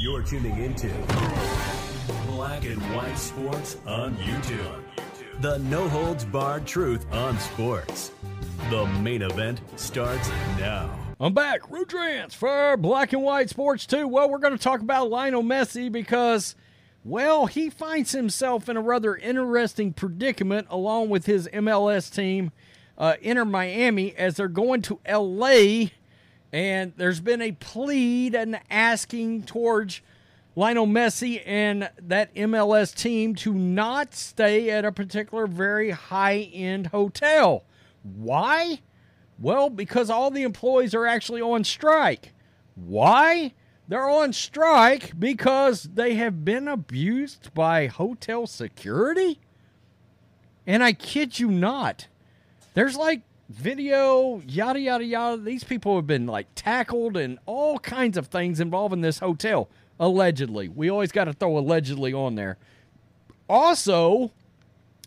You're tuning into Black and White Sports on YouTube. The no holds barred truth on sports. The main event starts now. I'm back. Rudrance for Black and White Sports 2. Well, we're going to talk about Lionel Messi because, well, he finds himself in a rather interesting predicament along with his MLS team, uh, Inter Miami, as they're going to LA. And there's been a plead and asking towards Lionel Messi and that MLS team to not stay at a particular very high end hotel. Why? Well, because all the employees are actually on strike. Why? They're on strike because they have been abused by hotel security? And I kid you not. There's like video, yada, yada, yada. These people have been like tackled and all kinds of things involving this hotel, allegedly. We always got to throw allegedly on there. Also,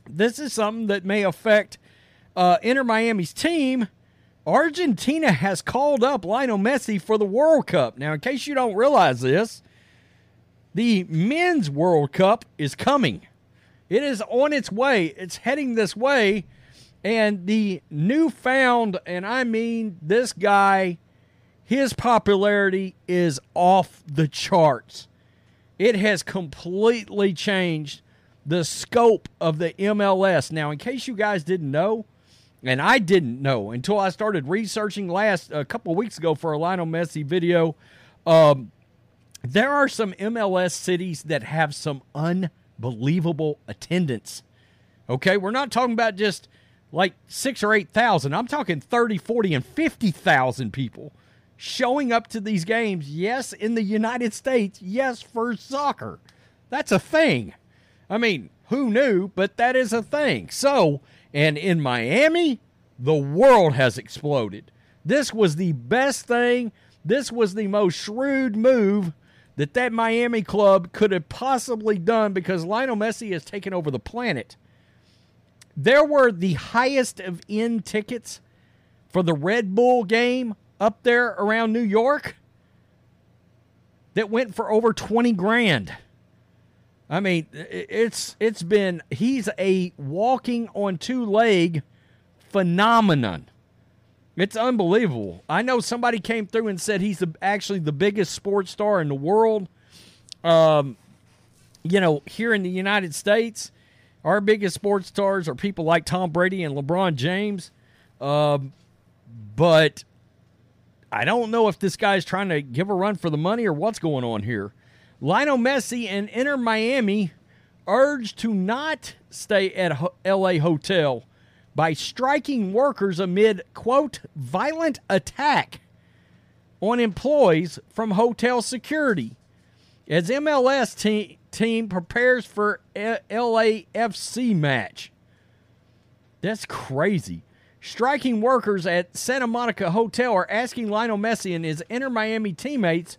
this is something that may affect uh, Inter Miami's team. Argentina has called up Lionel Messi for the World Cup. Now, in case you don't realize this, the men's World Cup is coming. It is on its way. It's heading this way. And the newfound, and I mean this guy, his popularity is off the charts. It has completely changed the scope of the MLS. Now, in case you guys didn't know, and I didn't know until I started researching last a couple weeks ago for a Lionel Messi video, um, there are some MLS cities that have some unbelievable attendance. Okay, we're not talking about just like six or 8,000. I'm talking 30, 40, and 50,000 people showing up to these games. Yes, in the United States. Yes, for soccer. That's a thing. I mean, who knew? But that is a thing. So, and in Miami, the world has exploded. This was the best thing. This was the most shrewd move that that Miami club could have possibly done because Lionel Messi has taken over the planet. There were the highest of end tickets for the Red Bull game up there around New York that went for over 20 grand. I mean, it's it's been he's a walking on two leg phenomenon. It's unbelievable. I know somebody came through and said he's the, actually the biggest sports star in the world. Um, you know, here in the United States, our biggest sports stars are people like Tom Brady and LeBron James. Um, but I don't know if this guy's trying to give a run for the money or what's going on here. Lionel Messi and Inter Miami urged to not stay at LA hotel by striking workers amid, quote, violent attack on employees from hotel security. As MLS te- team prepares for LAFC match. That's crazy. Striking workers at Santa Monica Hotel are asking Lionel Messi and his Inter Miami teammates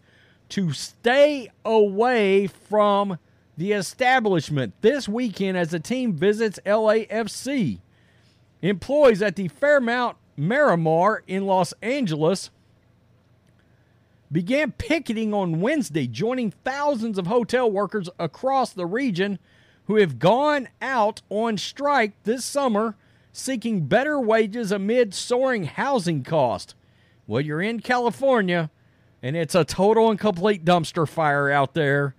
to stay away from the establishment this weekend as the team visits LAFC. Employees at the Fairmont Miramar in Los Angeles began picketing on Wednesday, joining thousands of hotel workers across the region who have gone out on strike this summer seeking better wages amid soaring housing costs. Well, you're in California and it's a total and complete dumpster fire out there.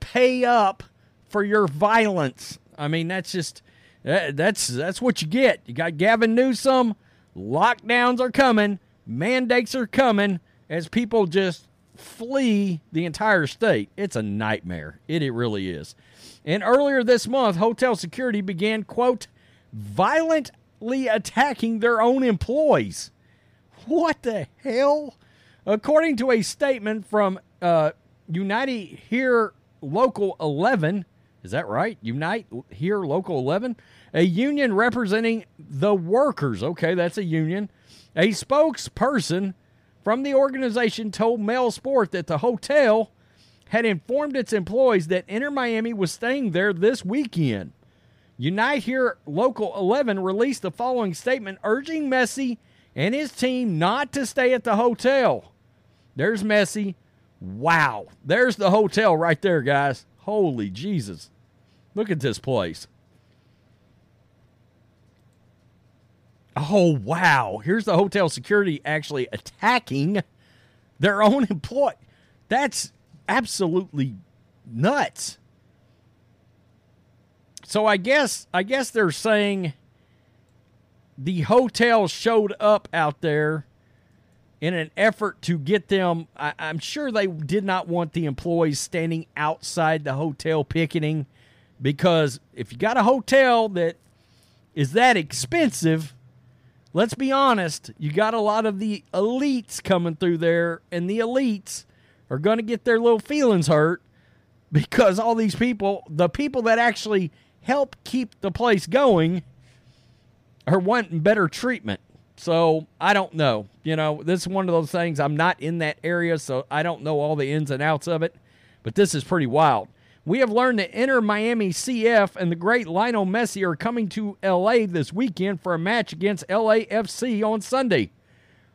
Pay up for your violence. I mean, that's just that's that's what you get. You got Gavin Newsom. Lockdowns are coming. Mandates are coming as people just flee the entire state. It's a nightmare. It, it really is. And earlier this month, hotel security began, quote, violently attacking their own employees. What the hell? According to a statement from uh, Unite Here Local 11, is that right? Unite Here Local 11? A union representing the workers. Okay, that's a union. A spokesperson from the organization told Mail Sport that the hotel had informed its employees that Inter Miami was staying there this weekend. Unite Here Local 11 released the following statement urging Messi and his team not to stay at the hotel. There's Messi. Wow. There's the hotel right there, guys. Holy Jesus. Look at this place. Oh, wow. Here's the hotel security actually attacking their own employee. That's absolutely nuts. So I guess I guess they're saying the hotel showed up out there in an effort to get them. I, am sure they did not want the employees standing outside the hotel picketing because if you got a hotel that is that expensive, let's be honest, you got a lot of the elites coming through there, and the elites are going to get their little feelings hurt because all these people, the people that actually help keep the place going, are wanting better treatment. So I don't know. You know, this is one of those things. I'm not in that area, so I don't know all the ins and outs of it. But this is pretty wild. We have learned that Inter Miami CF and the great Lionel Messi are coming to LA this weekend for a match against LAFC on Sunday.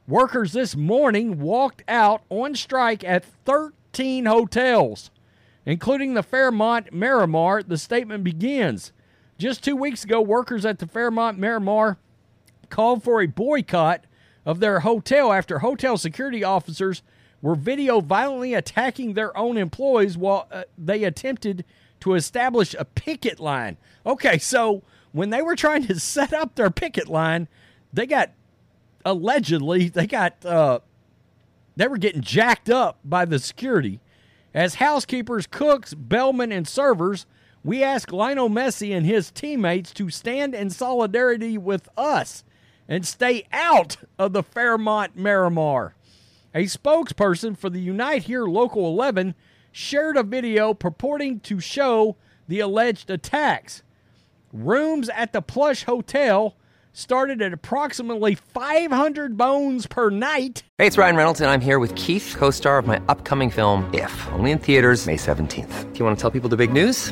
Workers this morning walked out on strike at 13 hotels, including the Fairmont Miramar. The statement begins. Just two weeks ago, workers at the Fairmont Miramar called for a boycott of their hotel after hotel security officers were video violently attacking their own employees while uh, they attempted to establish a picket line. Okay, so when they were trying to set up their picket line, they got allegedly they got uh, they were getting jacked up by the security. As housekeepers, cooks, bellmen, and servers, we ask Lionel Messi and his teammates to stand in solidarity with us and stay out of the Fairmont Miramar. A spokesperson for the Unite Here Local 11 shared a video purporting to show the alleged attacks. Rooms at the Plush Hotel started at approximately 500 bones per night. Hey, it's Ryan Reynolds, and I'm here with Keith, co star of my upcoming film, If, only in theaters, May 17th. Do you want to tell people the big news?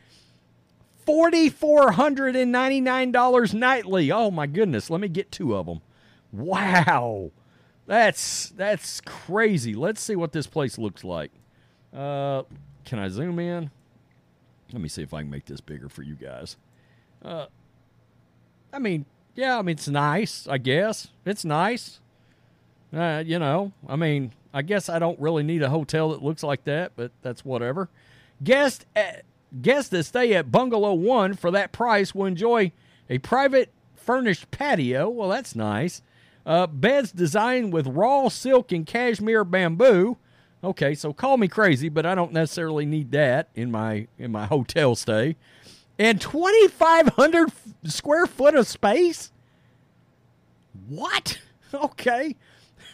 $4,499 nightly. Oh my goodness, let me get two of them. Wow. That's that's crazy. Let's see what this place looks like. Uh, can I zoom in? Let me see if I can make this bigger for you guys. Uh, I mean, yeah, I mean it's nice. I guess it's nice. Uh, you know, I mean, I guess I don't really need a hotel that looks like that, but that's whatever. Guest at, Guests that stay at Bungalow One for that price will enjoy a private furnished patio. Well, that's nice. Uh, beds designed with raw silk and cashmere bamboo. Okay, so call me crazy, but I don't necessarily need that in my in my hotel stay. And 2,500 square foot of space. What? Okay,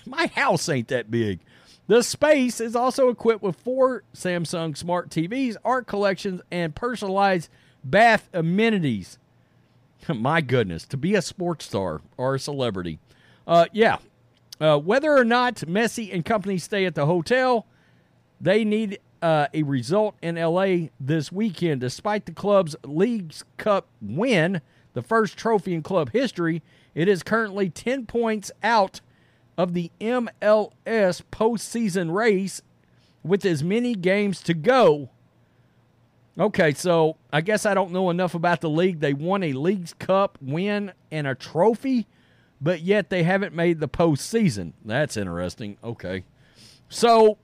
my house ain't that big. The space is also equipped with four Samsung smart TVs, art collections, and personalized bath amenities. My goodness, to be a sports star or a celebrity. Uh, yeah. Uh, whether or not Messi and company stay at the hotel, they need uh, a result in LA this weekend. Despite the club's Leagues Cup win, the first trophy in club history, it is currently 10 points out of the MLS postseason race with as many games to go. Okay, so I guess I don't know enough about the league. They won a Leagues Cup win and a trophy, but yet they haven't made the postseason. That's interesting. Okay. So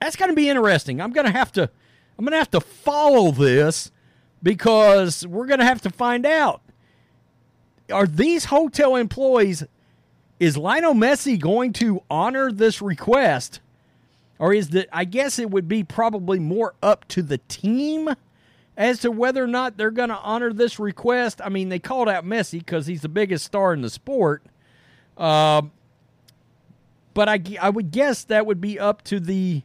that's going to be interesting. I'm going to have to I'm going to have to follow this because we're going to have to find out are these hotel employees is Lionel Messi going to honor this request or is that I guess it would be probably more up to the team as to whether or not they're going to honor this request. I mean, they called out Messi because he's the biggest star in the sport. Uh, but I, I would guess that would be up to the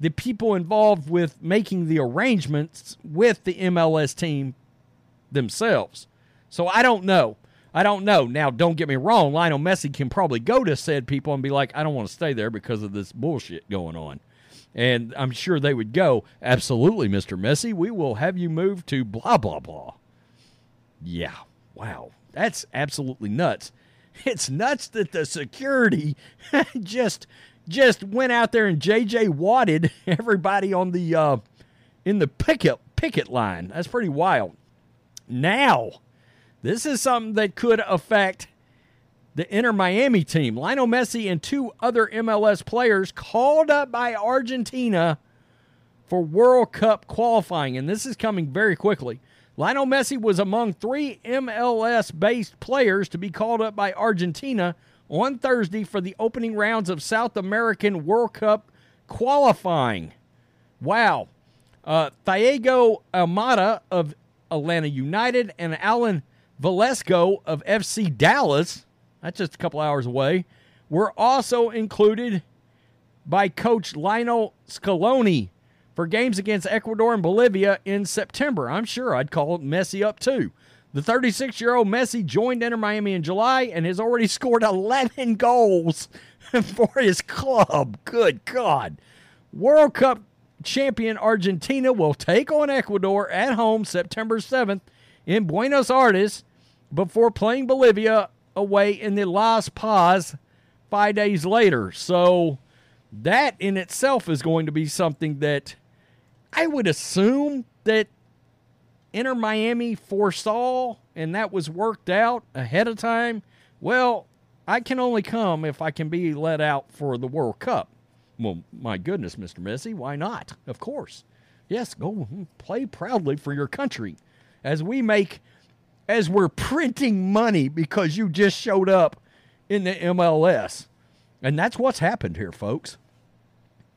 the people involved with making the arrangements with the MLS team themselves. So I don't know. I don't know. Now, don't get me wrong. Lionel Messi can probably go to said people and be like, I don't want to stay there because of this bullshit going on. And I'm sure they would go, Absolutely, Mr. Messi. We will have you move to blah, blah, blah. Yeah. Wow. That's absolutely nuts. It's nuts that the security just just went out there and JJ wadded everybody on the uh, in the picket picket line. That's pretty wild. Now, this is something that could affect the Inter Miami team. Lionel Messi and two other MLS players called up by Argentina for World Cup qualifying, and this is coming very quickly. Lionel Messi was among three MLS based players to be called up by Argentina on Thursday for the opening rounds of South American World Cup qualifying. Wow. Uh, Thiago Almada of Atlanta United and Alan Velasco of FC Dallas, that's just a couple hours away, were also included by coach Lionel Scaloni for games against Ecuador and Bolivia in September. I'm sure I'd call Messi up too. The 36 year old Messi joined Inter Miami in July and has already scored 11 goals for his club. Good God. World Cup champion Argentina will take on Ecuador at home September 7th in Buenos Aires before playing Bolivia away in the Las Paz five days later. So that in itself is going to be something that I would assume that Inter Miami foresaw and that was worked out ahead of time. Well, I can only come if I can be let out for the World Cup. Well, my goodness, Mr. Messi, why not? Of course. Yes, go play proudly for your country as we make as we're printing money because you just showed up in the MLS. And that's what's happened here, folks.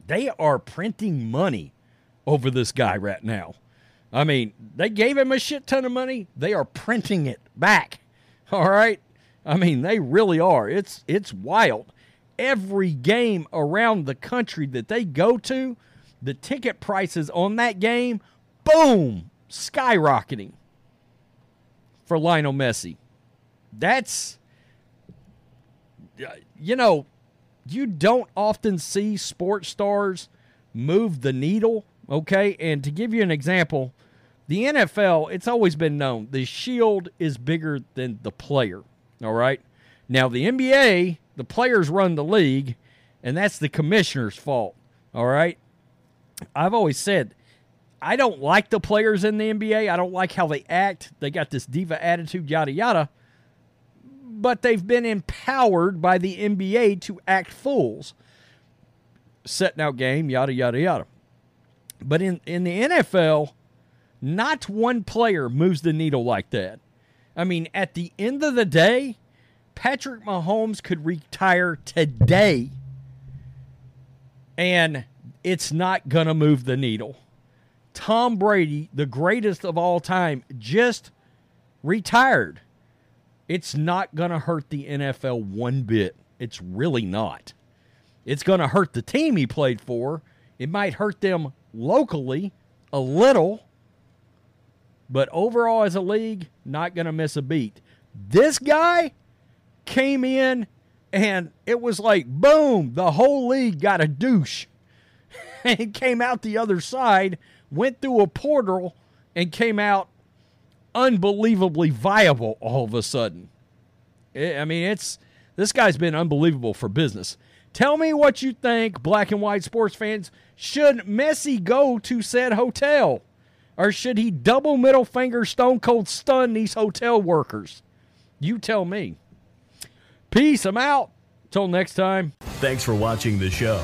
They are printing money over this guy right now. I mean, they gave him a shit ton of money. They are printing it back. All right? I mean, they really are. It's it's wild. Every game around the country that they go to, the ticket prices on that game, boom, skyrocketing for Lionel Messi. That's, uh, you know, you don't often see sports stars move the needle, okay? And to give you an example, the NFL, it's always been known the shield is bigger than the player, all right? Now, the NBA, the players run the league, and that's the commissioner's fault, all right? I've always said I don't like the players in the NBA. I don't like how they act. They got this diva attitude, yada, yada. But they've been empowered by the NBA to act fools, setting out game, yada, yada, yada. But in, in the NFL, not one player moves the needle like that. I mean, at the end of the day, Patrick Mahomes could retire today, and it's not going to move the needle. Tom Brady, the greatest of all time, just retired. It's not going to hurt the NFL one bit. It's really not. It's going to hurt the team he played for. It might hurt them locally a little, but overall as a league, not going to miss a beat. This guy came in and it was like boom, the whole league got a douche and came out the other side went through a portal and came out unbelievably viable all of a sudden. Eh, I mean, it's this guy's been unbelievable for business. Tell me what you think, black and white sports fans. Should Messi go to said hotel? Or should he double middle finger stone cold stun these hotel workers? You tell me. Peace. I'm out. Till next time. Thanks for watching the show.